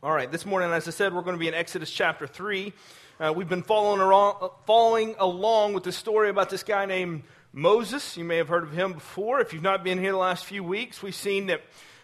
All right, this morning, as I said, we're going to be in Exodus chapter 3. Uh, we've been following, following along with the story about this guy named Moses. You may have heard of him before. If you've not been here the last few weeks, we've seen that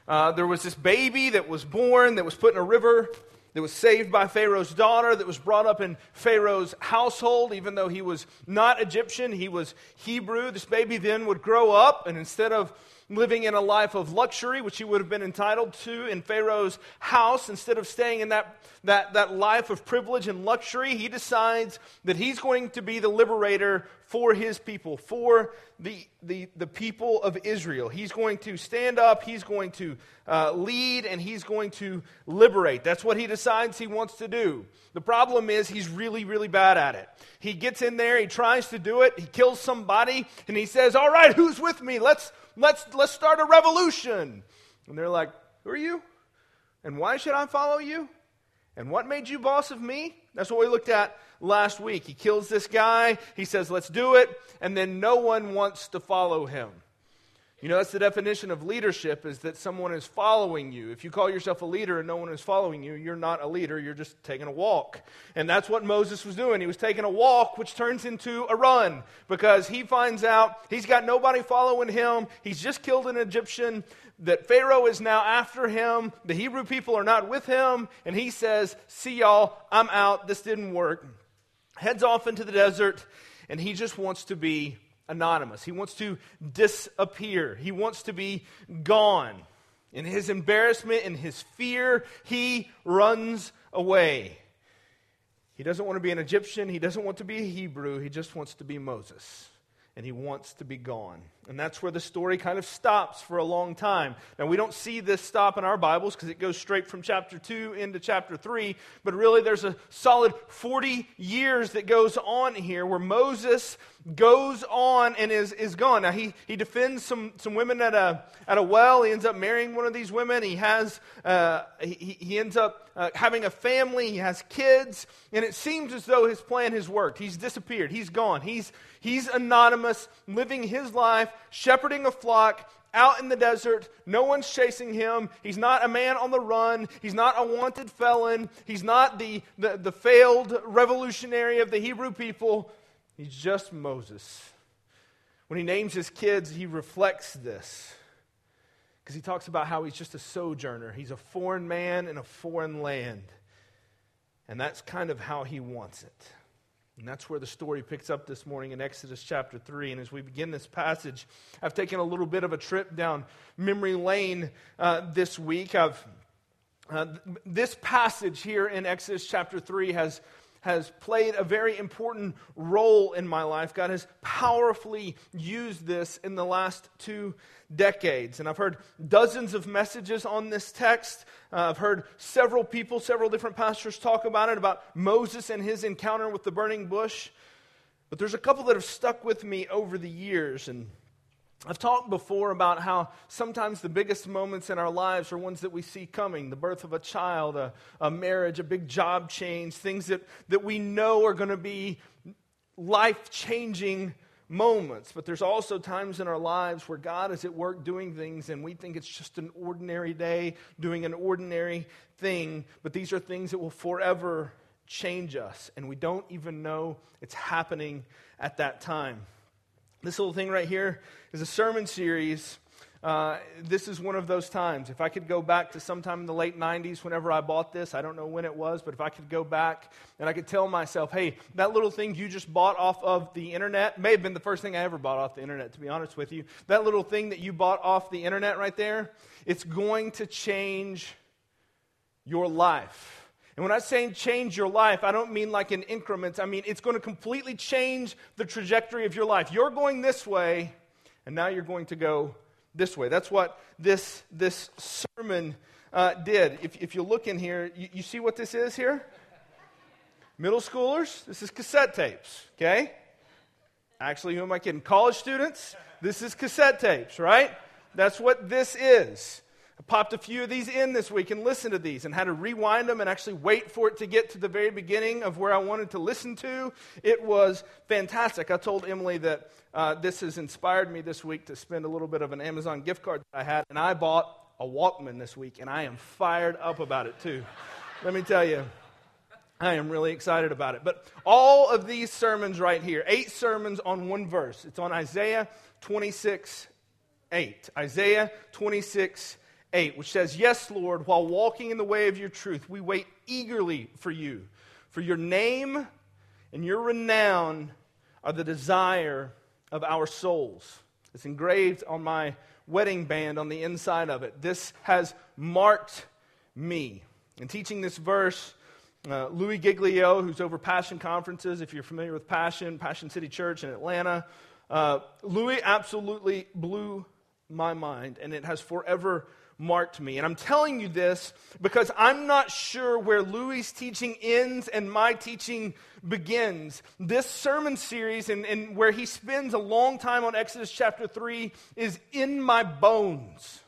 uh, there was this baby that was born, that was put in a river, that was saved by Pharaoh's daughter, that was brought up in Pharaoh's household, even though he was not Egyptian, he was Hebrew. This baby then would grow up, and instead of living in a life of luxury, which he would have been entitled to in Pharaoh's house, instead of staying in that, that, that life of privilege and luxury, he decides that he's going to be the liberator for his people, for the, the, the people of Israel. He's going to stand up, he's going to uh, lead, and he's going to liberate. That's what he decides he wants to do. The problem is he's really, really bad at it. He gets in there, he tries to do it, he kills somebody, and he says, All right, who's with me? Let's let's, let's start a revolution. And they're like, Who are you? And why should I follow you? And what made you boss of me? That's what we looked at last week. He kills this guy. He says, Let's do it. And then no one wants to follow him. You know, that's the definition of leadership is that someone is following you. If you call yourself a leader and no one is following you, you're not a leader, you're just taking a walk. And that's what Moses was doing. He was taking a walk, which turns into a run because he finds out he's got nobody following him. He's just killed an Egyptian, that Pharaoh is now after him. The Hebrew people are not with him. And he says, See y'all, I'm out. This didn't work. Heads off into the desert, and he just wants to be anonymous. He wants to disappear. He wants to be gone. In his embarrassment, in his fear, he runs away. He doesn't want to be an Egyptian. He doesn't want to be a Hebrew. He just wants to be Moses. And he wants to be gone. And that's where the story kind of stops for a long time. Now, we don't see this stop in our Bibles because it goes straight from chapter 2 into chapter 3, but really there's a solid 40 years that goes on here where Moses goes on and is, is gone. Now, he, he defends some, some women at a, at a well. He ends up marrying one of these women. He, has, uh, he, he ends up uh, having a family. He has kids. And it seems as though his plan has worked. He's disappeared. He's gone. He's, he's anonymous, living his life shepherding a flock out in the desert. No one's chasing him. He's not a man on the run. He's not a wanted felon. He's not the, the, the failed revolutionary of the Hebrew people. He's just Moses. When he names his kids, he reflects this because he talks about how he's just a sojourner. He's a foreign man in a foreign land. And that's kind of how he wants it. And that's where the story picks up this morning in Exodus chapter 3. And as we begin this passage, I've taken a little bit of a trip down memory lane uh, this week. I've, uh, this passage here in Exodus chapter 3 has has played a very important role in my life. God has powerfully used this in the last two decades. And I've heard dozens of messages on this text. Uh, I've heard several people, several different pastors talk about it, about Moses and his encounter with the burning bush. But there's a couple that have stuck with me over the years. And I've talked before about how sometimes the biggest moments in our lives are ones that we see coming the birth of a child, a, a marriage, a big job change, things that, that we know are going to be life changing moments. But there's also times in our lives where God is at work doing things and we think it's just an ordinary day, doing an ordinary thing. But these are things that will forever change us, and we don't even know it's happening at that time. This little thing right here is a sermon series. Uh, this is one of those times. If I could go back to sometime in the late 90s, whenever I bought this, I don't know when it was, but if I could go back and I could tell myself, hey, that little thing you just bought off of the internet may have been the first thing I ever bought off the internet, to be honest with you. That little thing that you bought off the internet right there, it's going to change your life. And when I say change your life, I don't mean like in increments. I mean it's going to completely change the trajectory of your life. You're going this way, and now you're going to go this way. That's what this, this sermon uh, did. If, if you look in here, you, you see what this is here? Middle schoolers, this is cassette tapes, okay? Actually, who am I kidding? College students, this is cassette tapes, right? That's what this is. I popped a few of these in this week and listened to these and had to rewind them and actually wait for it to get to the very beginning of where I wanted to listen to. It was fantastic. I told Emily that uh, this has inspired me this week to spend a little bit of an Amazon gift card that I had, and I bought a Walkman this week, and I am fired up about it too. Let me tell you, I am really excited about it. But all of these sermons right here, eight sermons on one verse. It's on Isaiah 26, 8. Isaiah 26, 8, which says, Yes, Lord, while walking in the way of your truth, we wait eagerly for you. For your name and your renown are the desire of our souls. It's engraved on my wedding band on the inside of it. This has marked me. In teaching this verse, uh, Louie Giglio, who's over Passion conferences, if you're familiar with Passion, Passion City Church in Atlanta, uh, Louie absolutely blew my mind, and it has forever marked me. And I'm telling you this because I'm not sure where Louie's teaching ends and my teaching begins. This sermon series, and, and where he spends a long time on Exodus chapter 3, is in my bones.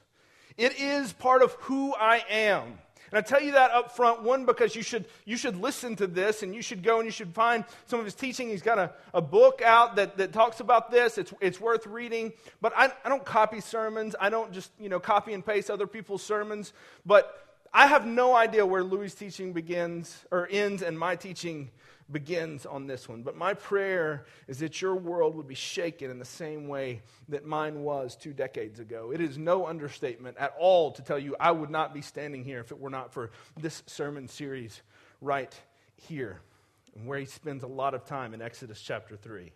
It is part of who I am. And I tell you that up front, one, because you should, you should listen to this and you should go and you should find some of his teaching. He's got a, a book out that, that talks about this. It's, it's worth reading. But I, I don't copy sermons. I don't just, you know, copy and paste other people's sermons. But I have no idea where Louie's teaching begins or ends and my teaching begins on this one. But my prayer is that your world would be shaken in the same way that mine was two decades ago. It is no understatement at all to tell you I would not be standing here if it were not for this sermon series right here, where he spends a lot of time in Exodus chapter 3.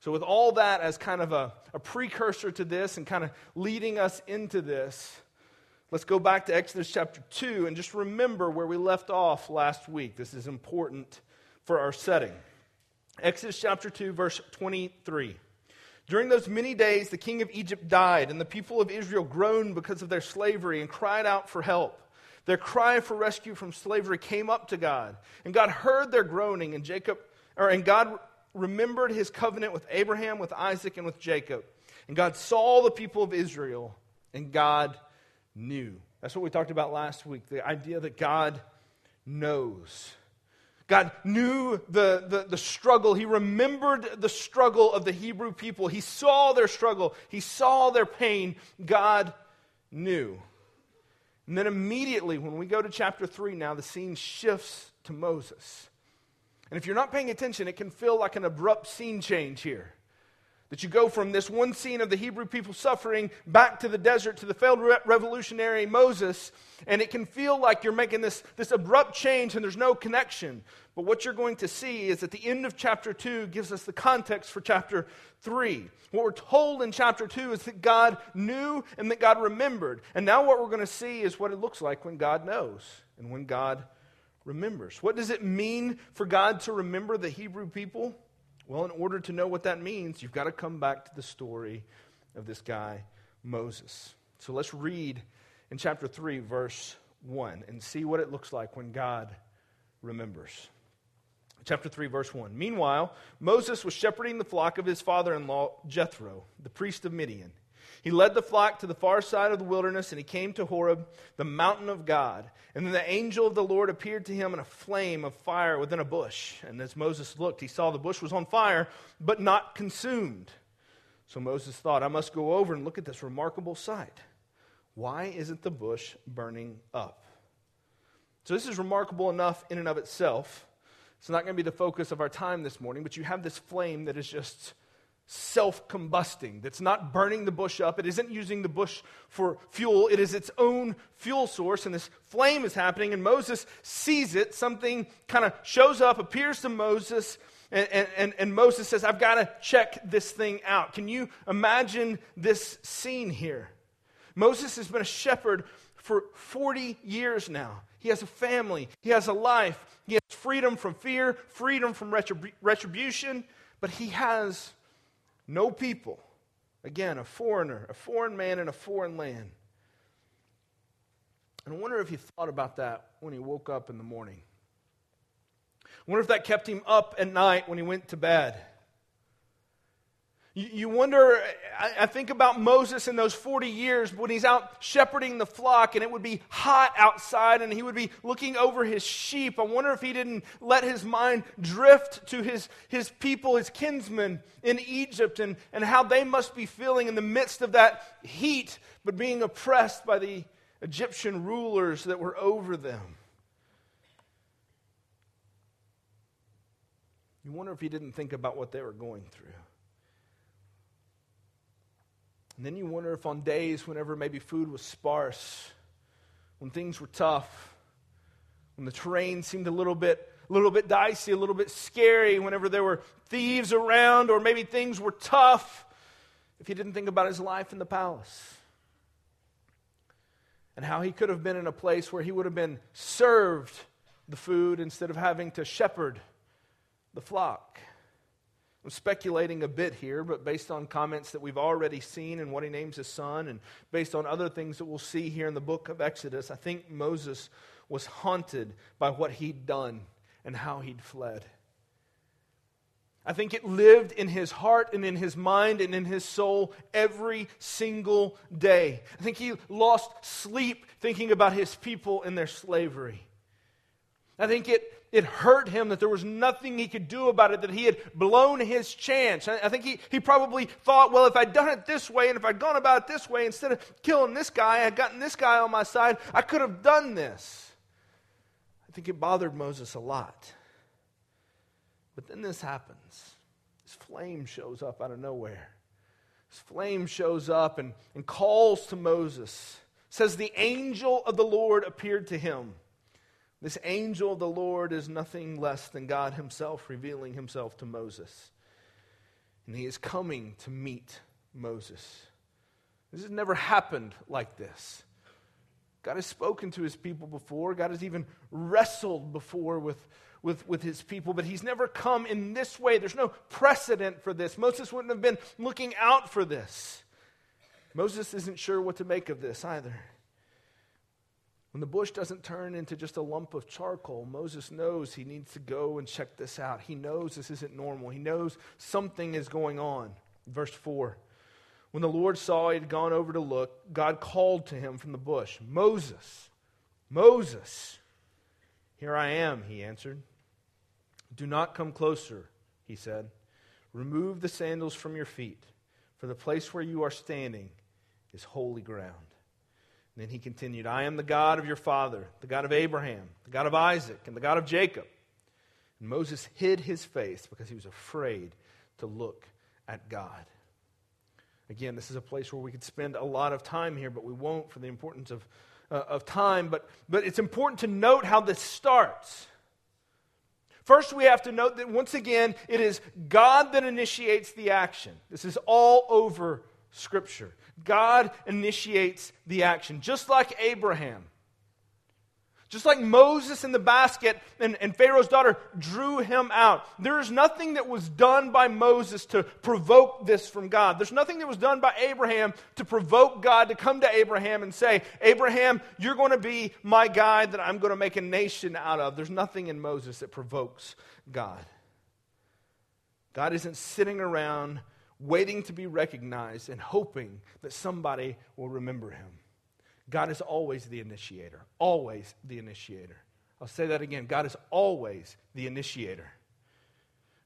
So, with all that as kind of a, a precursor to this and kind of leading us into this, let's go back to Exodus chapter 2 and just remember where we left off last week. This is important for our setting. Exodus chapter 2, verse 23. During those many days, the king of Egypt died, and the people of Israel groaned because of their slavery and cried out for help. Their cry for rescue from slavery came up to God, and God heard their groaning, and Jacob, or, and God remembered his covenant with Abraham, with Isaac, and with Jacob. And God saw the people of Israel, and God knew. That's what we talked about last week the idea that God knows. God knew the, the, the, struggle. He remembered the struggle of the Hebrew people. He saw their struggle. He saw their pain. God knew. And then immediately, when we go to chapter 3 now, the scene shifts to Moses. And if you're not paying attention, it can feel like an abrupt scene change here. That you go from this one scene of the Hebrew people suffering back to the desert to the failed re- revolutionary Moses, and it can feel like you're making this, this abrupt change and there's no connection. But what you're going to see is at the end of chapter 2 gives us the context for chapter 3. What we're told in chapter 2 is that God knew and that God remembered. And now what we're going to see is what it looks like when God knows and when God remembers. What does it mean for God to remember the Hebrew people? Well, in order to know what that means, you've got to come back to the story of this guy, Moses. So let's read in chapter 3, verse 1, and see what it looks like when God remembers. Chapter 3, verse 1. Meanwhile, Moses was shepherding the flock of his father in law, Jethro, the priest of Midian. He led the flock to the far side of the wilderness, and he came to Horeb, the mountain of God. And then the angel of the Lord appeared to him in a flame of fire within a bush. And as Moses looked, he saw the bush was on fire, but not consumed. So Moses thought, I must go over and look at this remarkable sight. Why isn't the bush burning up? So this is remarkable enough in and of itself. It's not going to be the focus of our time this morning, but you have this flame that is just self combusting, that's not burning the bush up. It isn't using the bush for fuel. It is its own fuel source, and this flame is happening, and Moses sees it. Something kind of shows up, appears to Moses, and, and, and Moses says, I've got to check this thing out. Can you imagine this scene here? Moses has been a shepherd for 40 years now. He has a family, he has a life, he has freedom from fear, freedom from retrib- retribution, but he has no people. Again, a foreigner, a foreign man in a foreign land. And I wonder if he thought about that when he woke up in the morning. I wonder if that kept him up at night when he went to bed. You, wonder, I, I think about Moses in those 40 years when he's out shepherding the flock and it would be hot outside and he would be looking over his sheep. I wonder if he didn't let his mind drift to his, his people, his kinsmen in Egypt, and, and how they must be feeling in the midst of that heat, but being oppressed by the Egyptian rulers that were over them. You wonder if he didn't think about what they were going through. And then you wonder if on days whenever maybe food was sparse, when things were tough, when the terrain seemed a little bit a little bit dicey, a little bit scary, whenever there were thieves around or maybe things were tough, if he didn't think about his life in the palace. And how he could have been in a place where he would have been served the food instead of having to shepherd the flock. I'm speculating a bit here, but based on comments that we've already seen and what he names his son, and based on other things that we'll see here in the book of Exodus, I think Moses was haunted by what he'd done and how he'd fled. I think it lived in his heart and in his mind and in his soul every single day. I think he lost sleep thinking about his people and their slavery. I think it it hurt him that there was nothing he could do about it, that he had blown his chance. I think he, he probably thought, well, if I'd done it this way and if I'd gone about it this way, instead of killing this guy, I'd gotten this guy on my side, I could have done this. I think it bothered Moses a lot. But then this happens. This flame shows up out of nowhere. This flame shows up and, and calls to Moses. says, The angel of the Lord appeared to him. This angel of the Lord is nothing less than God Himself revealing Himself to Moses. And He is coming to meet Moses. This has never happened like this. God has spoken to His people before, God has even wrestled before with, with, with His people, but He's never come in this way. There's no precedent for this. Moses wouldn't have been looking out for this. Moses isn't sure what to make of this either. When the bush doesn't turn into just a lump of charcoal, Moses knows he needs to go and check this out. He knows this isn't normal. He knows something is going on. Verse 4 When the Lord saw he had gone over to look, God called to him from the bush Moses, Moses. Here I am, he answered. Do not come closer, he said. Remove the sandals from your feet, for the place where you are standing is holy ground. Then he continued, I am the God of your father, the God of Abraham, the God of Isaac, and the God of Jacob. And Moses hid his face because he was afraid to look at God. Again, this is a place where we could spend a lot of time here, but we won't for the importance of, uh, of time. But, but it's important to note how this starts. First, we have to note that once again, it is God that initiates the action. This is all over Scripture. God initiates the action, just like Abraham. Just like Moses in the basket and, and, Pharaoh's daughter drew him out. There is nothing that was done by Moses to provoke this from God. There's nothing that was done by Abraham to provoke God to come to Abraham and say, Abraham, you're going to be my guy that I'm going to make a nation out of. There's nothing in Moses that provokes God. God isn't sitting around waiting to be recognized and hoping that somebody will remember him. God is always the initiator, always the initiator. I'll say that again. God is always the initiator.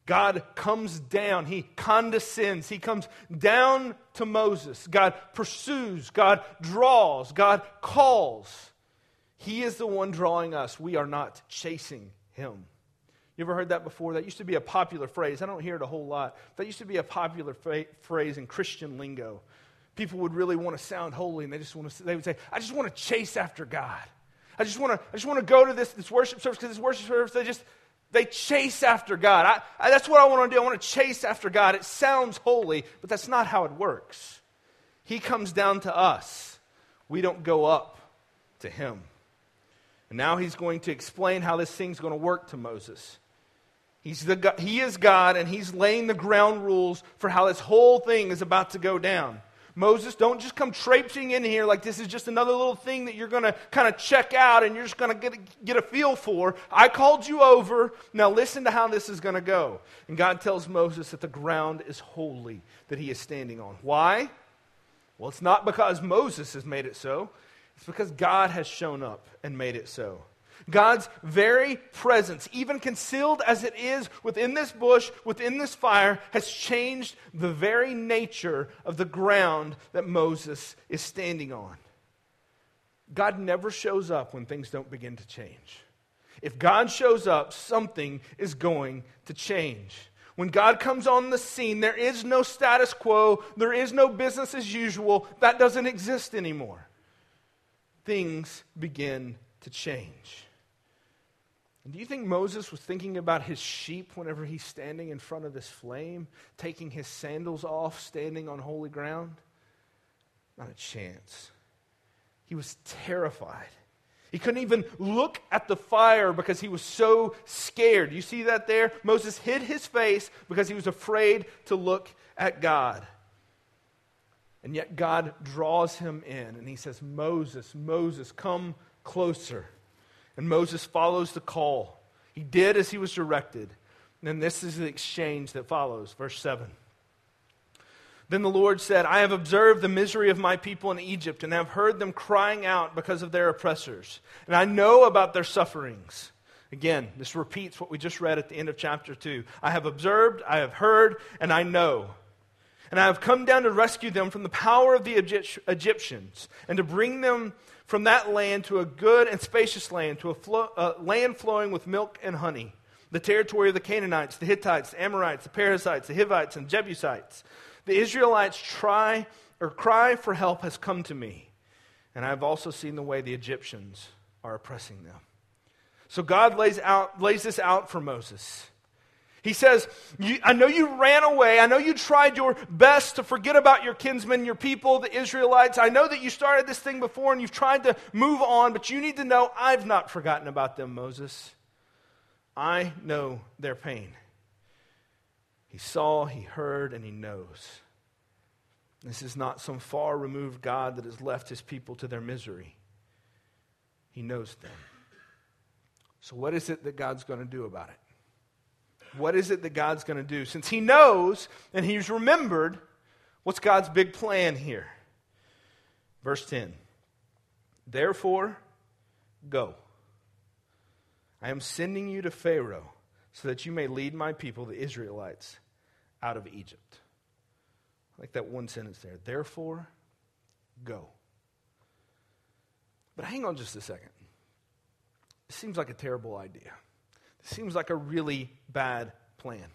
God comes down, he condescends, he comes down to Moses. God pursues, God draws, God calls. He is the one drawing us. We are not chasing him. You ever heard that before? That used to be a popular phrase. I don't hear it a whole lot. That used to be a popular phrase in Christian lingo. People would really want to sound holy, and they just want to. They would say, "I just want to chase after God. I just want to. I just want to go to this this worship service because this worship service they just they chase after God. I, I, that's what I want to do. I want to chase after God. It sounds holy, but that's not how it works. He comes down to us. We don't go up to Him. And now He's going to explain how this thing's going to work to Moses. He's the, he is God, and he's laying the ground rules for how this whole thing is about to go down. Moses, don't just come traipsing in here like this is just another little thing that you're going to kind of check out and you're just going to get, get a feel for. I called you over. Now listen to how this is going to go. And God tells Moses that the ground is holy that he is standing on. Why? Well, it's not because Moses has made it so, it's because God has shown up and made it so. God's very presence, even concealed as it is within this bush, within this fire, has changed the very nature of the ground that Moses is standing on. God never shows up when things don't begin to change. If God shows up, something is going to change. When God comes on the scene, there is no status quo, there is no business as usual. That doesn't exist anymore. Things begin to change. And do you think Moses was thinking about his sheep whenever he's standing in front of this flame, taking his sandals off, standing on holy ground? Not a chance. He was terrified. He couldn't even look at the fire because he was so scared. You see that there? Moses hid his face because he was afraid to look at God. And yet God draws him in and he says, Moses, Moses, come closer. And Moses follows the call. He did as he was directed. And this is the exchange that follows. Verse 7. Then the Lord said, I have observed the misery of my people in Egypt, and have heard them crying out because of their oppressors. And I know about their sufferings. Again, this repeats what we just read at the end of chapter 2. I have observed, I have heard, and I know. And I have come down to rescue them from the power of the Egyptians, and to bring them from that land to a good and spacious land, to a flo- uh, land flowing with milk and honey, the territory of the Canaanites, the Hittites, the Amorites, the Perizzites, the Hivites, and Jebusites. The Israelites try or cry for help has come to me, and I have also seen the way the Egyptians are oppressing them. So God lays, out, lays this out for Moses. He says, I know you ran away. I know you tried your best to forget about your kinsmen, your people, the Israelites. I know that you started this thing before and you've tried to move on, but you need to know I've not forgotten about them, Moses. I know their pain. He saw, he heard, and he knows. This is not some far removed God that has left his people to their misery. He knows them. So, what is it that God's going to do about it? What is it that God's going to do? Since he knows and he's remembered, what's God's big plan here? Verse 10 Therefore, go. I am sending you to Pharaoh so that you may lead my people, the Israelites, out of Egypt. I like that one sentence there. Therefore, go. But hang on just a second. It seems like a terrible idea. Seems like a really bad plan.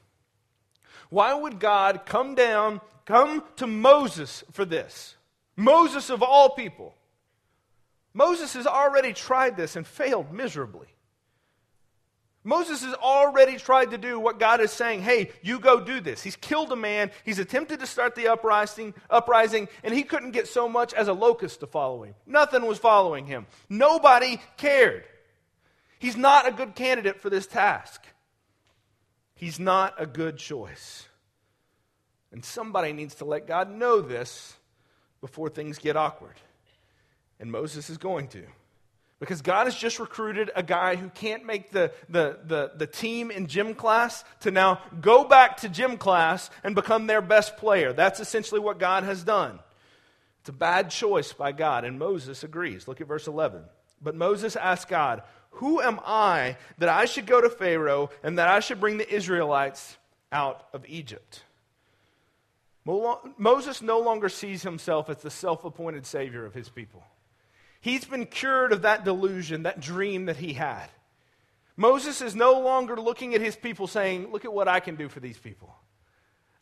Why would God come down, come to Moses for this? Moses of all people. Moses has already tried this and failed miserably. Moses has already tried to do what God is saying, hey, you go do this. He's killed a man. He's attempted to start the uprising, uprising, and he couldn't get so much as a locust to follow him. Nothing was following him. Nobody cared. He's not a good candidate for this task. He's not a good choice. And somebody needs to let God know this before things get awkward. And Moses is going to. Because God has just recruited a guy who can't make the, the, the, the, team in gym class to now go back to gym class and become their best player. That's essentially what God has done. It's a bad choice by God, and Moses agrees. Look at verse 11. But Moses asked God, Who am I that I should go to Pharaoh and that I should bring the Israelites out of Egypt? Moses no longer sees himself as the self appointed savior of his people. He's been cured of that delusion, that dream that he had. Moses is no longer looking at his people saying, Look at what I can do for these people.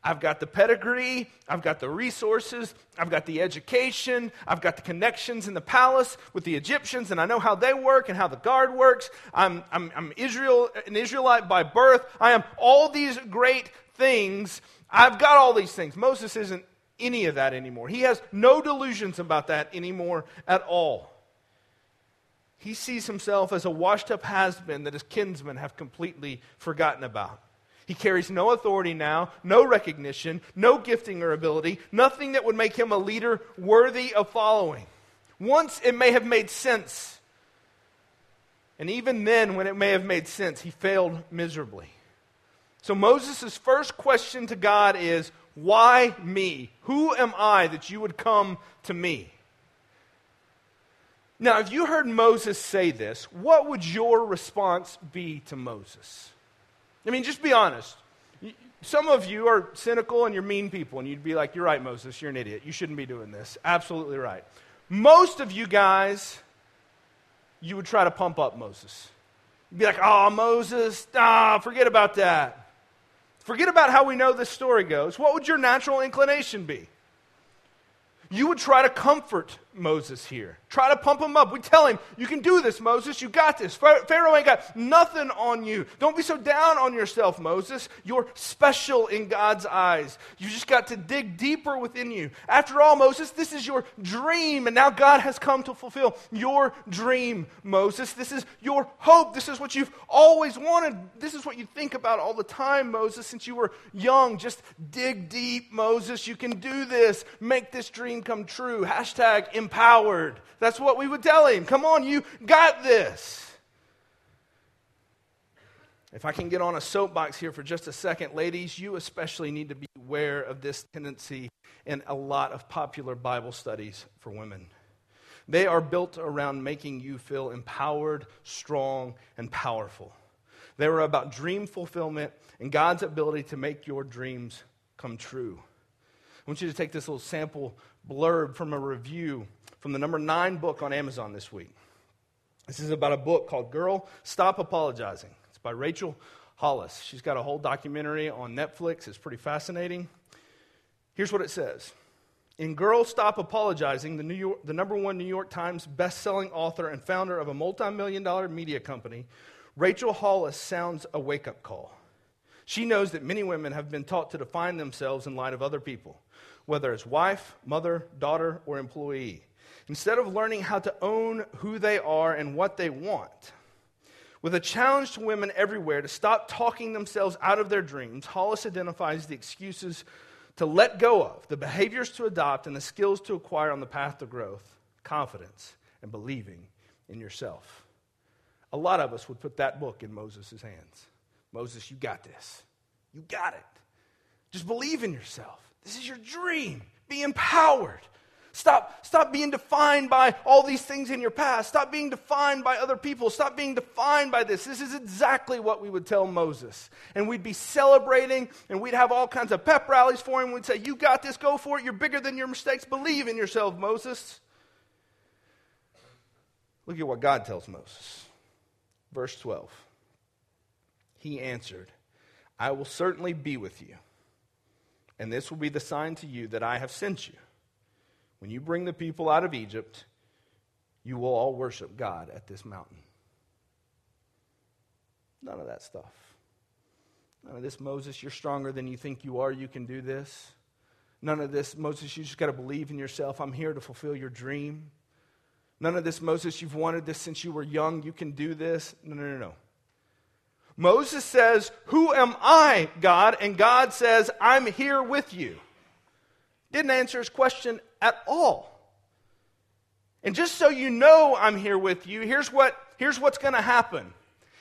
I've got the pedigree, I've got the resources, I've got the education, I've got the connections in the palace with the Egyptians, and I know how they work and how the guard works. I'm, I'm, I'm Israel, an Israelite by birth. I am all these great things. I've got all these things. Moses isn't any of that anymore. He has no delusions about that anymore at all. He sees himself as a washed up has been that his kinsmen have completely forgotten about. He carries no authority now, no recognition, no gifting or ability, nothing that would make him a leader worthy of following. Once it may have made sense. And even then, when it may have made sense, he failed miserably. So Moses' first question to God is, Why me? Who am I that you would come to me? Now, if you heard Moses say this, what would your response be to Moses? I mean, just be honest. Some of you are cynical and you're mean people, and you'd be like, You're right, Moses, you're an idiot. You shouldn't be doing this. Absolutely right. Most of you guys, you would try to pump up Moses. be like, oh, Moses, ah, forget about that. Forget about how we know this story goes. What would your natural inclination be? You would try to comfort Moses here. Try to pump him up. We tell him, You can do this, Moses. You got this. Pharaoh ain't got nothing on you. Don't be so down on yourself, Moses. You're special in God's eyes. You just got to dig deeper within you. After all, Moses, this is your dream, and now God has come to fulfill your dream, Moses. This is your hope. This is what you've always wanted. This is what you think about all the time, Moses, since you were young. Just dig deep, Moses. You can do this. Make this dream come true. Hashtag empowered. That's what we would tell him. Come on, you got this. If I can get on a soapbox here for just a second, ladies, you especially need to be aware of this tendency in a lot of popular Bible studies for women. They are built around making you feel empowered, strong, and powerful. They are about dream fulfillment and God's ability to make your dreams come true. I want you to take this little sample blurb from a review from the number nine book on Amazon this week. This is about a book called Girl, Stop Apologizing. It's by Rachel Hollis. She's got a whole documentary on Netflix. It's pretty fascinating. Here's what it says In Girl, Stop Apologizing, the, New York, the number one New York Times best-selling author and founder of a multi-million dollar media company, Rachel Hollis sounds a wake-up call. She knows that many women have been taught to define themselves in light of other people whether as wife, mother, daughter, or employee. Instead of learning how to own who they are and what they want, with a challenge to women everywhere to stop talking themselves out of their dreams, Hollis identifies the excuses to let go of, the behaviors to adopt, and the skills to acquire on the path to growth, confidence, and believing in yourself. A lot of us would put that book in Moses' hands. Moses, you got this. You got it. Just believe in yourself. This is your dream. Be empowered. Stop, stop being defined by all these things in your past. Stop being defined by other people. Stop being defined by this. This is exactly what we would tell Moses. And we'd be celebrating and we'd have all kinds of pep rallies for him. We'd say, You got this, go for it. You're bigger than your mistakes. Believe in yourself, Moses. Look at what God tells Moses. Verse 12. He answered, I will certainly be with you and this will be the sign to you that I have sent you. When you bring the people out of Egypt, you will all worship God at this mountain. None of that stuff. None of this, Moses, you're stronger than you think you are. You can do this. None of this, Moses, you just got to believe in yourself. I'm here to fulfill your dream. None of this, Moses, you've wanted this since you were young. You can do this. No, no, no, no. Moses says, Who am I, God? And God says, I'm here with you. Didn't answer his question at all. And just so you know I'm here with you, here's, what, here's what's going to happen.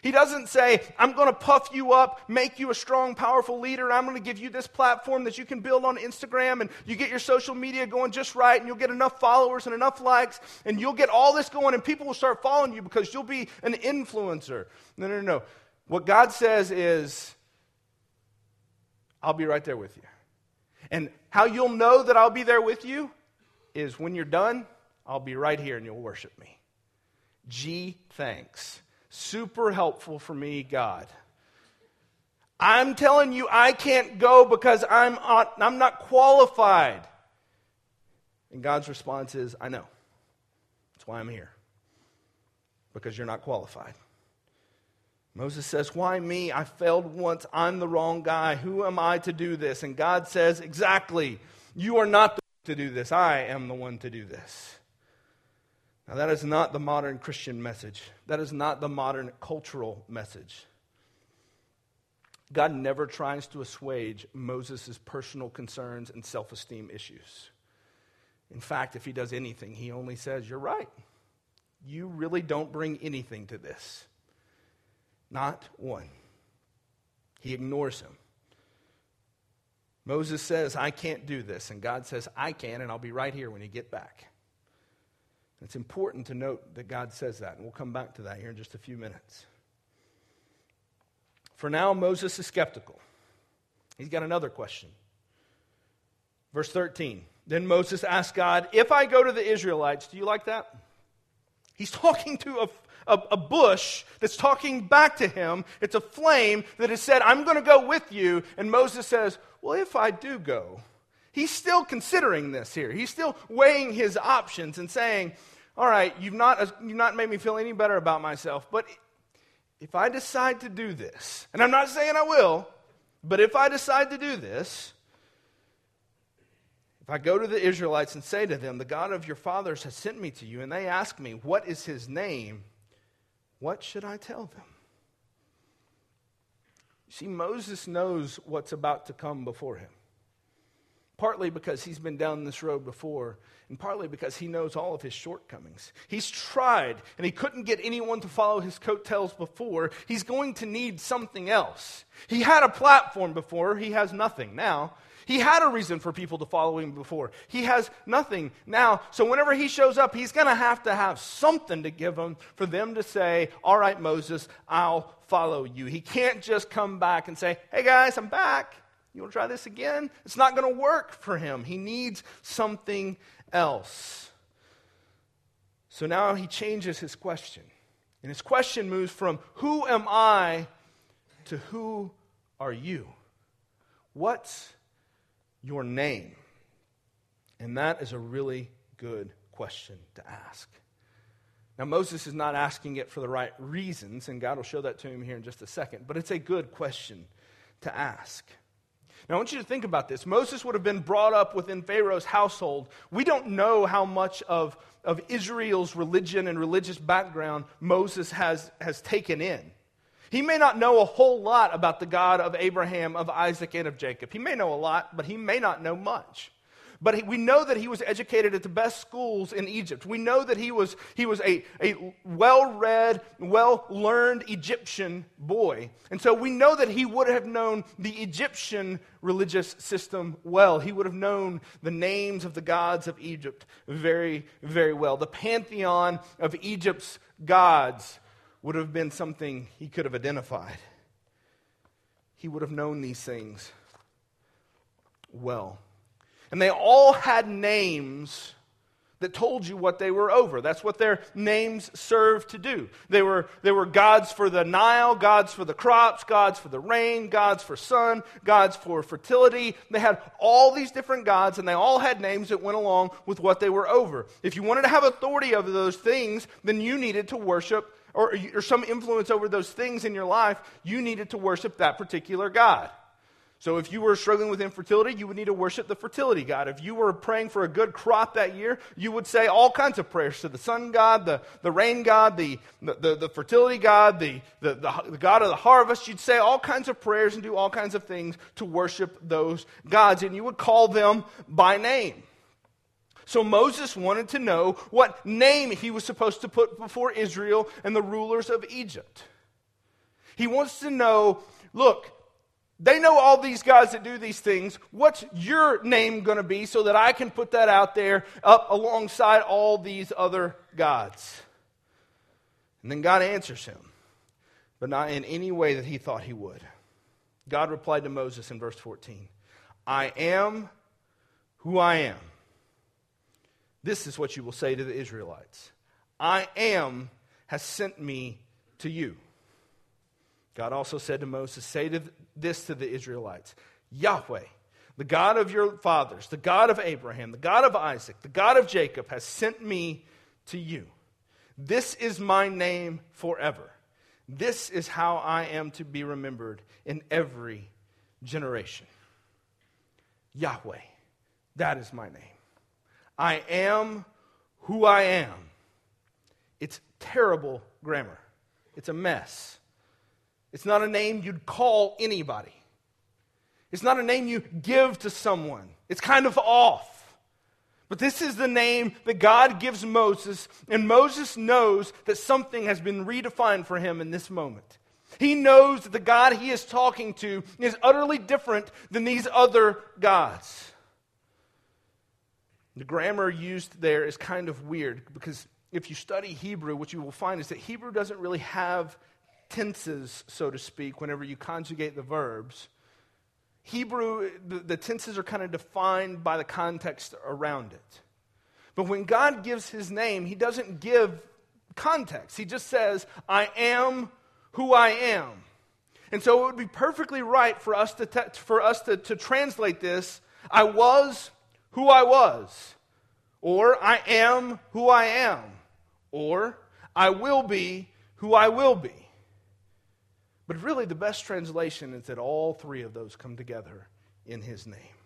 He doesn't say, I'm going to puff you up, make you a strong, powerful leader. I'm going to give you this platform that you can build on Instagram and you get your social media going just right and you'll get enough followers and enough likes and you'll get all this going and people will start following you because you'll be an influencer. No, no, no. What God says is, I'll be right there with you. And how you'll know that I'll be there with you is when you're done, I'll be right here and you'll worship me. G, thanks. Super helpful for me, God. I'm telling you, I can't go because I'm, on, I'm not qualified. And God's response is, I know. That's why I'm here. Because you're not qualified. Moses says, Why me? I failed once. I'm the wrong guy. Who am I to do this? And God says, Exactly. You are not the to do this. I am the one to do this. Now, that is not the modern Christian message. That is not the modern cultural message. God never tries to assuage Moses' personal concerns and self esteem issues. In fact, if he does anything, he only says, You're right. You really don't bring anything to this. Not one. He ignores him. Moses says, I can't do this. And God says, I can, and I'll be right here when you get back. It's important to note that God says that, and we'll come back to that here in just a few minutes. For now, Moses is skeptical. He's got another question. Verse 13. Then Moses asked God, If I go to the Israelites, do you like that? He's talking to a, a, a, bush that's talking back to him. It's a flame that has said, I'm going to go with you. And Moses says, Well, if I do go, he's still considering this here. He's still weighing his options and saying, All right, you've not, you've not made me feel any better about myself, but if I decide to do this, and I'm not saying I will, but if I decide to do this, if I go to the Israelites and say to them, The God of your fathers has sent me to you, and they ask me, What is his name? What should I tell them? See, Moses knows what's about to come before him. Partly because he's been down this road before, and partly because he knows all of his shortcomings. He's tried, and he couldn't get anyone to follow his coattails before. He's going to need something else. He had a platform before, he has nothing now. He had a reason for people to follow him before. He has nothing now. So whenever he shows up, he's going to have to have something to give them for them to say, All right, Moses, I'll follow you. He can't just come back and say, Hey guys, I'm back. You want to try this again? It's not going to work for him. He needs something else. So now he changes his question. And his question moves from, Who am I? to Who are you? What's your name? And that is a really good question to ask. Now, Moses is not asking it for the right reasons, and God will show that to him here in just a second, but it's a good question to ask. Now, I want you to think about this. Moses would have been brought up within Pharaoh's household. We don't know how much of, of Israel's religion and religious background Moses has, has taken in. He may not know a whole lot about the God of Abraham, of Isaac, and of Jacob. He may know a lot, but he may not know much. But he, we know that he was educated at the best schools in Egypt. We know that he was, he was a, a well read, well learned Egyptian boy. And so we know that he would have known the Egyptian religious system well. He would have known the names of the gods of Egypt very, very well. The pantheon of Egypt's gods would have been something he could have identified. He would have known these things well. And they all had names that told you what they were over. That's what their names served to do. They were, they were gods for the Nile, gods for the crops, gods for the rain, gods for sun, gods for fertility. They had all these different gods, and they all had names that went along with what they were over. If you wanted to have authority over those things, then you needed to worship or, or some influence over those things in your life, you needed to worship that particular God. So if you were struggling with infertility, you would need to worship the fertility God. If you were praying for a good crop that year, you would say all kinds of prayers to the sun God, the, the rain God, the, the, the fertility God, the, the, the, God of the harvest. You'd say all kinds of prayers and do all kinds of things to worship those gods. And you would call them by name. So Moses wanted to know what name he was supposed to put before Israel and the rulers of Egypt. He wants to know look, they know all these guys that do these things. What's your name going to be so that I can put that out there up alongside all these other gods? And then God answers him, but not in any way that he thought he would. God replied to Moses in verse 14 I am who I am. This is what you will say to the Israelites I am has sent me to you. God also said to Moses, Say to this to the Israelites Yahweh, the God of your fathers, the God of Abraham, the God of Isaac, the God of Jacob, has sent me to you. This is my name forever. This is how I am to be remembered in every generation. Yahweh, that is my name. I am who I am. It's terrible grammar. It's a mess. It's not a name you'd call anybody. It's not a name you give to someone. It's kind of off. But this is the name that God gives Moses, and Moses knows that something has been redefined for him in this moment. He knows that the God he is talking to is utterly different than these other gods. The grammar used there is kind of weird because if you study Hebrew, what you will find is that Hebrew doesn't really have tenses, so to speak, whenever you conjugate the verbs. Hebrew, the, the tenses are kind of defined by the context around it. But when God gives his name, he doesn't give context. He just says, I am who I am. And so it would be perfectly right for us to, te- for us to, to translate this I was who I was, or I am who I am, or I will be who I will be. But really, the best translation is that all three of those come together in his name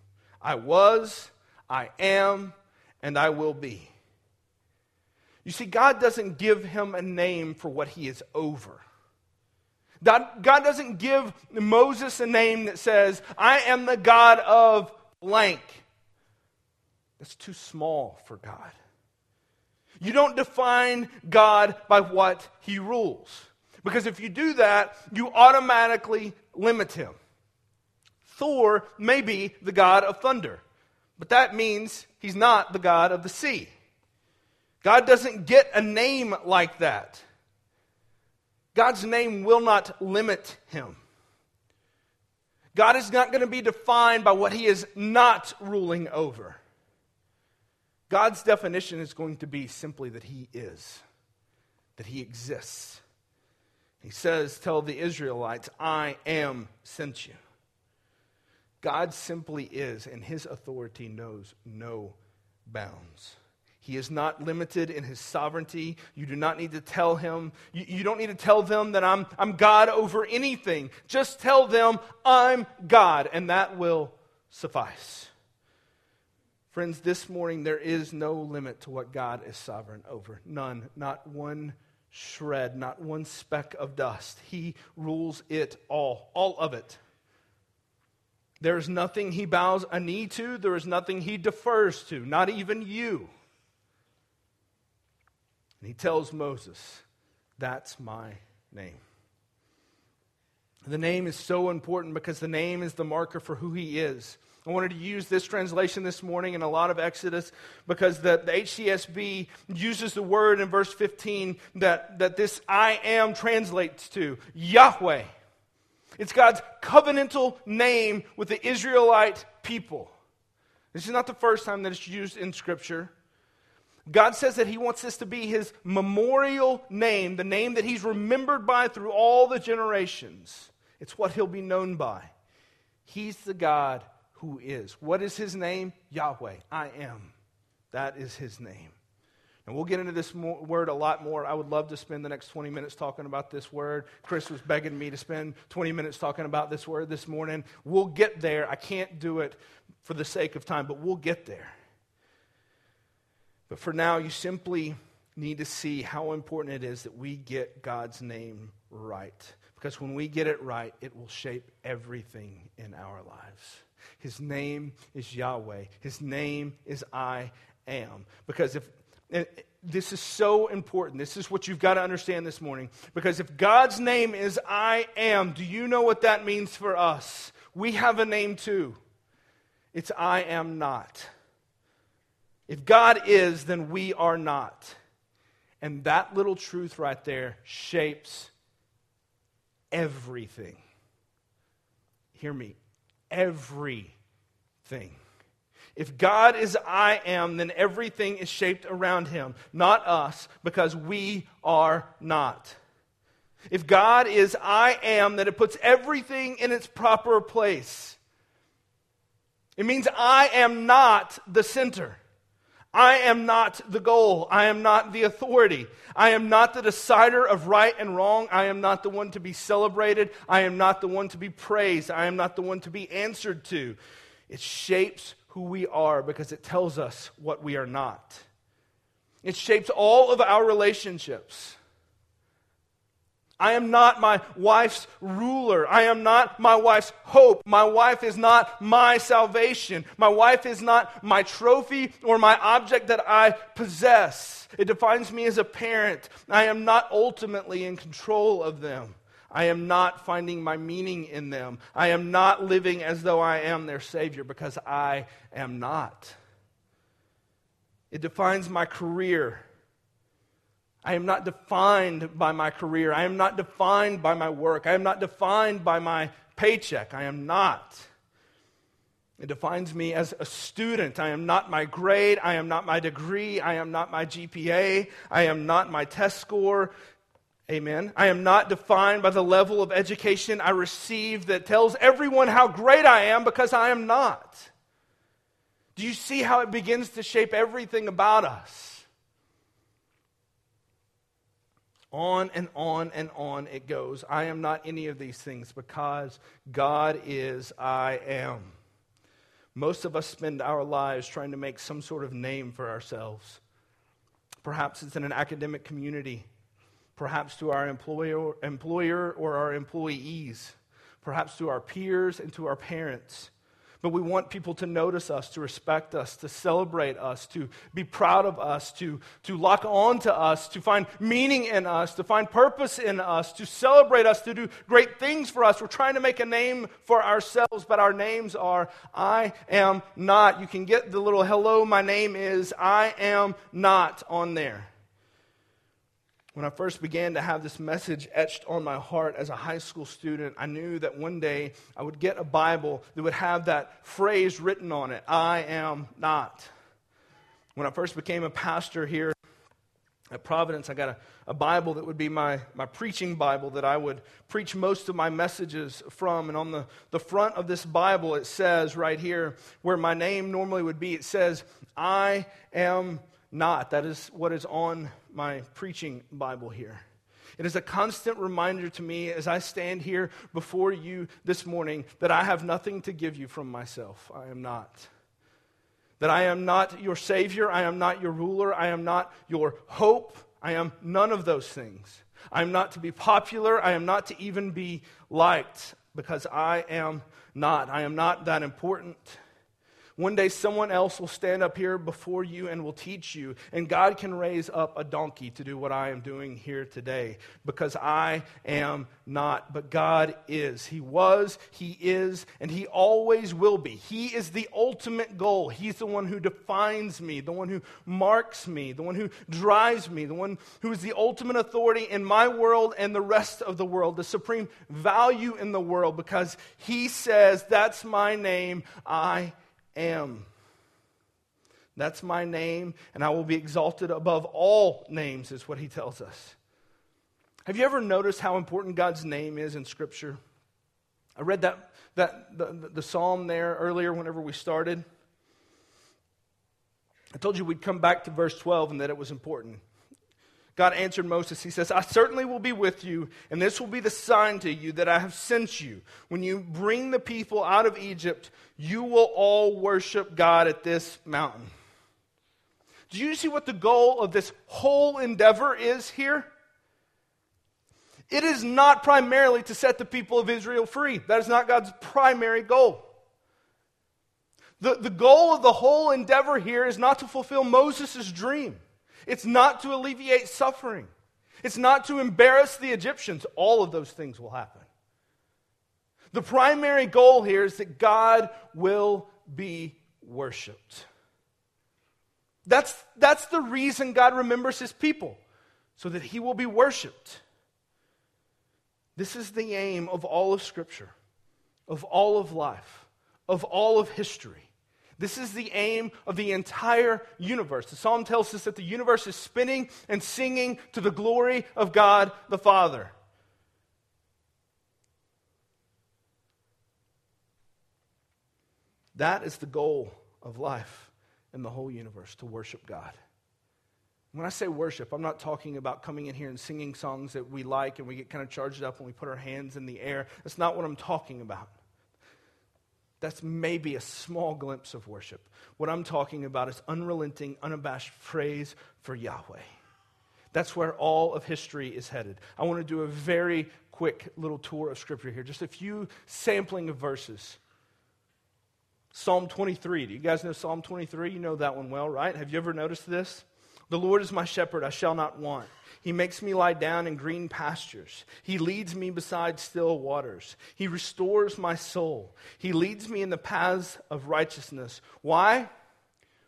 I was, I am, and I will be. You see, God doesn't give him a name for what he is over. God, doesn't give Moses a name that says, I am the God of blank. That's too small for God. You don't define God by what he rules. Because if you do that, you automatically limit him. Thor may be the God of thunder, but that means he's not the God of the sea. God doesn't get a name like that. God's name will not limit him. God is not going to be defined by what he is not ruling over. God's definition is going to be simply that he is, that he exists. He says, Tell the Israelites, I am sent you. God simply is, and his authority knows no bounds. He is not limited in his sovereignty. You do not need to tell him, you, you, don't need to tell them that I'm, I'm God over anything. Just tell them I'm God, and that will suffice. Friends, this morning there is no limit to what God is sovereign over. None, not one shred, not one speck of dust. He rules it all, all of it. There is nothing he bows a knee to, there is nothing he defers to, not even you. And he tells Moses, That's my name. The name is so important because the name is the marker for who he is. I wanted to use this translation this morning in a lot of Exodus because the, the HCSB uses the word in verse 15 that, that this I am translates to Yahweh. It's God's covenantal name with the Israelite people. This is not the first time that it's used in Scripture. God says that He wants this to be His memorial name, the name that He's remembered by through all the generations. It's what He'll be known by. He's the God who is. What is His name? Yahweh. I am. That is His name. And we'll get into this word a lot more. I would love to spend the next 20 minutes talking about this word. Chris was begging me to spend 20 minutes talking about this word this morning. We'll get there. I can't do it for the sake of time, but we'll get there. But for now, you simply need to see how important it is that we get God's name right. Because when we get it right, it will shape everything in our lives. His name is Yahweh. His name is I am. Because if this is so important. This is what you've got to understand this morning. Because if God's name is I am, do you know what that means for us? We have a name too. It's I am not. If God is, then we are not. And that little truth right there shapes everything. Hear me. Everything. If God is I am, then everything is shaped around him, not us, because we are not. If God is I am, then it puts everything in its proper place. It means I am not the center. I am not the goal. I am not the authority. I am not the decider of right and wrong. I am not the one to be celebrated. I am not the one to be praised. I am not the one to be answered to. It shapes who we are because it tells us what we are not. It shapes all of our relationships. I am not my wife's ruler. I am not my wife's hope. My wife is not my salvation. My wife is not my trophy or my object that I possess. It defines me as a parent. I am not ultimately in control of them. I am not finding my meaning in them. I am not living as though I am their Savior because I am not. It defines my career. I am not defined by my career. I am not defined by my work. I am not defined by my paycheck. I am not. It defines me as a student. I am not my grade. I am not my degree. I am not my GPA. I am not my test score. Amen. I am not defined by the level of education I receive that tells everyone how great I am because I am not. Do you see how it begins to shape everything about us? On and on and on it goes. I am not any of these things because God is I am. Most of us spend our lives trying to make some sort of name for ourselves. Perhaps it's in an academic community, perhaps to our employer, employer or our employees, perhaps to our peers and to our parents. But we want people to notice us, to respect us, to celebrate us, to be proud of us, to, to lock on to us, to find meaning in us, to find purpose in us, to celebrate us, to do great things for us. We're trying to make a name for ourselves, but our names are I am not. You can get the little hello, my name is I am not on there. When I first began to have this message etched on my heart as a high school student, I knew that one day I would get a Bible that would have that phrase written on it I am not. When I first became a pastor here at Providence, I got a, a Bible that would be my, my preaching Bible that I would preach most of my messages from. And on the, the front of this Bible, it says right here, where my name normally would be, it says, I am not. That is what is on my preaching Bible here. It is a constant reminder to me as I stand here before you this morning that I have nothing to give you from myself. I am not. That I am not your Savior. I am not your ruler. I am not your hope. I am none of those things. I am not to be popular. I am not to even be liked because I am not. I am not that important. One day, someone else will stand up here before you and will teach you. And God can raise up a donkey to do what I am doing here today because I am not, but God is. He was, He is, and He always will be. He is the ultimate goal. He's the one who defines me, the one who marks me, the one who drives me, the one who is the ultimate authority in my world and the rest of the world, the supreme value in the world because He says, That's my name. I am. That's my name, and I will be exalted above all names, is what he tells us. Have you ever noticed how important God's name is in Scripture? I read that, that the, the psalm there earlier whenever we started. I told you we'd come back to verse 12 and that it was important. God answered Moses, He says, I certainly will be with you, and this will be the sign to you that I have sent you. When you bring the people out of Egypt, you will all worship God at this mountain. Do you see what the goal of this whole endeavor is here? It is not primarily to set the people of Israel free. That is not God's primary goal. The, the goal of the whole endeavor here is not to fulfill Moses' dream. It's not to alleviate suffering. It's not to embarrass the Egyptians. All of those things will happen. The primary goal here is that God will be worshiped. That's, that's the reason God remembers his people, so that he will be worshiped. This is the aim of all of Scripture, of all of life, of all of history. This is the aim of the entire universe. The psalm tells us that the universe is spinning and singing to the glory of God the Father. That is the goal of life in the whole universe to worship God. When I say worship, I'm not talking about coming in here and singing songs that we like and we get kind of charged up and we put our hands in the air. That's not what I'm talking about. That's maybe a small glimpse of worship. What I'm talking about is unrelenting, unabashed praise for Yahweh. That's where all of history is headed. I want to do a very quick little tour of Scripture here, just a few sampling of verses. Psalm 23. Do you guys know Psalm 23? You know that one well, right? Have you ever noticed this? The Lord is my shepherd, I shall not want. He makes me lie down in green pastures. He leads me beside still waters. He restores my soul. He leads me in the paths of righteousness. Why?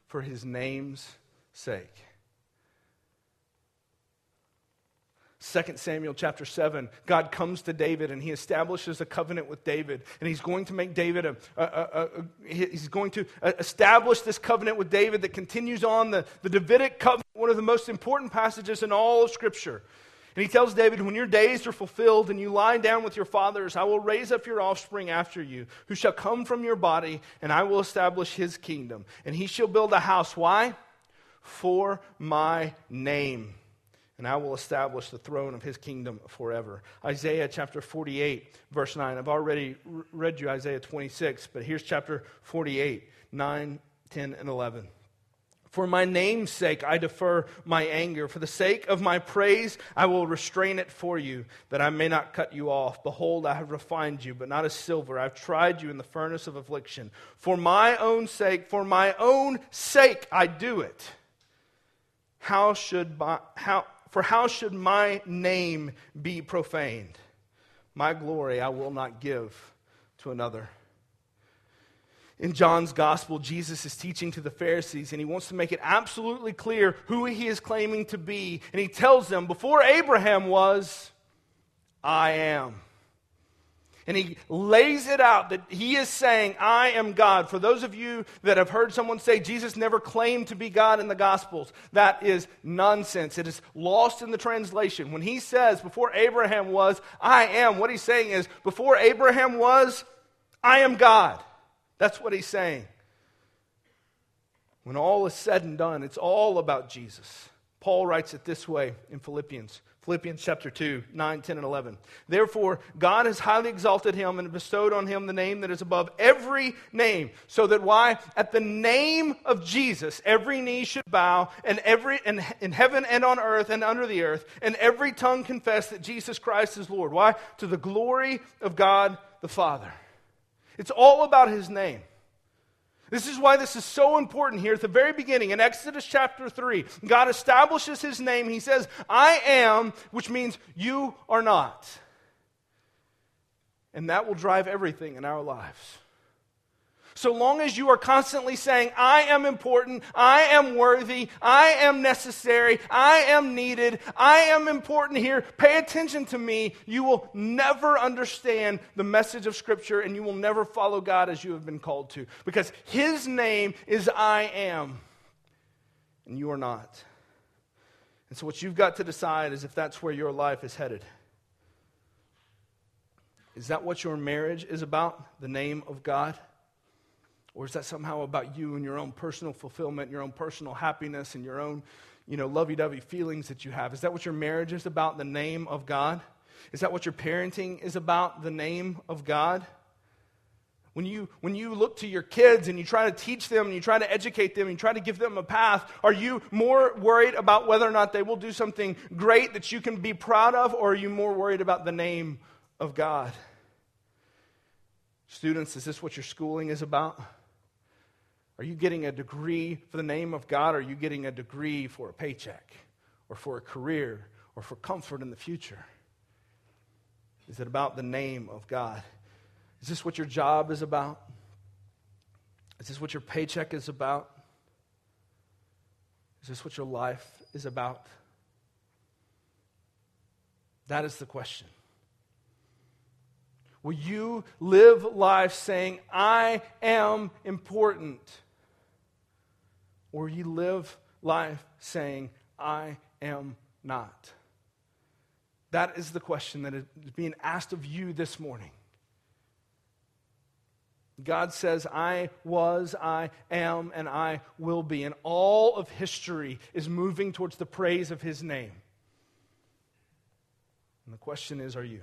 For his name's sake. 2 Samuel chapter 7, God comes to David and he establishes a covenant with David. And he's going to make David a, a, a, a he's going to establish this covenant with David that continues on the, the Davidic covenant, one of the most important passages in all of Scripture. And he tells David, When your days are fulfilled and you lie down with your fathers, I will raise up your offspring after you, who shall come from your body, and I will establish his kingdom. And he shall build a house. Why? For my name and I will establish the throne of his kingdom forever. Isaiah chapter 48, verse 9. I've already read you Isaiah 26, but here's chapter 48, 9, 10, and 11. For my name's sake, I defer my anger. For the sake of my praise, I will restrain it for you, that I may not cut you off. Behold, I have refined you, but not as silver. I've tried you in the furnace of affliction. For my own sake, for my own sake, I do it. How should my, how, for how should my name be profaned? My glory I will not give to another. In John's gospel, Jesus is teaching to the Pharisees, and he wants to make it absolutely clear who he is claiming to be. And he tells them, Before Abraham was, I am. And he lays it out that he is saying, I am God. For those of you that have heard someone say Jesus never claimed to be God in the Gospels, that is nonsense. It is lost in the translation. When he says, Before Abraham was, I am, what he's saying is, Before Abraham was, I am God. That's what he's saying. When all is said and done, it's all about Jesus. Paul writes it this way in Philippians Philippians chapter 2, 9, 10, and 11. Therefore, God has highly exalted him and bestowed on him the name that is above every name, so that why? At the name of Jesus, every knee should bow, and every in, in heaven and on earth and under the earth, and every tongue confess that Jesus Christ is Lord. Why? To the glory of God the Father. It's all about his name. This is why this is so important here at the very beginning in Exodus chapter 3. God establishes his name. He says, I am, which means you are not. And that will drive everything in our lives. So long as you are constantly saying, I am important, I am worthy, I am necessary, I am needed, I am important here, pay attention to me, you will never understand the message of Scripture and you will never follow God as you have been called to. Because His name is I am, and you are not. And so, what you've got to decide is if that's where your life is headed. Is that what your marriage is about? The name of God? Or is that somehow about you and your own personal fulfillment, your own personal happiness, and your own, you know, lovey dovey feelings that you have? Is that what your marriage is about, the name of God? Is that what your parenting is about, the name of God? When you, when you look to your kids and you try to teach them and you try to educate them and you try to give them a path, are you more worried about whether or not they will do something great that you can be proud of, or are you more worried about the name of God? Students, is this what your schooling is about? Are you getting a degree for the name of God? Or are you getting a degree for a paycheck or for a career or for comfort in the future? Is it about the name of God? Is this what your job is about? Is this what your paycheck is about? Is this what your life is about? That is the question. Will you live life saying, I am important? Or you live life saying, I am not? That is the question that is being asked of you this morning. God says, I was, I am, and I will be. And all of history is moving towards the praise of his name. And the question is, are you?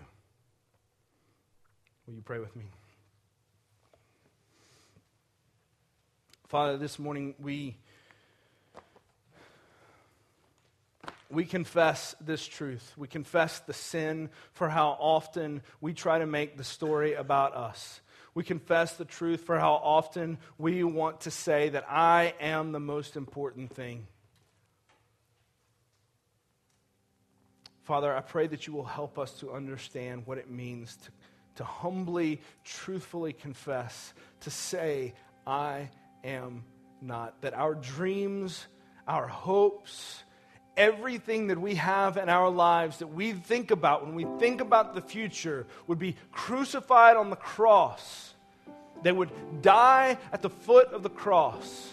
Will you pray with me? Father, this morning we we confess this truth. We confess the sin for how often we try to make the story about us. We confess the truth for how often we want to say that I am the most important thing. Father, I pray that you will help us to understand what it means to, to humbly, truthfully confess, to say, I am not. That our dreams, our hopes, everything that we have in our lives that we think about when we think about the future would be crucified on the cross. They would die at the foot of the cross.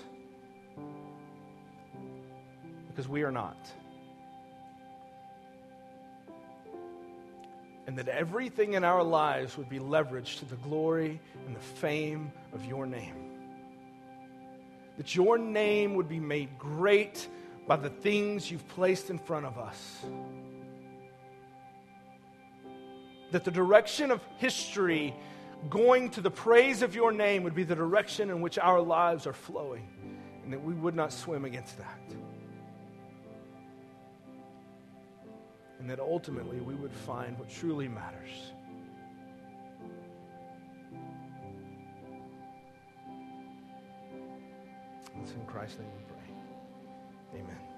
Because we are not. And that everything in our lives would be leveraged to the glory and the fame of your name. That your name would be made great by the things you've placed in front of us. That the direction of history going to the praise of your name would be the direction in which our lives are flowing, and that we would not swim against that. And that ultimately we would find what truly matters. It's in Christ's name. Amen.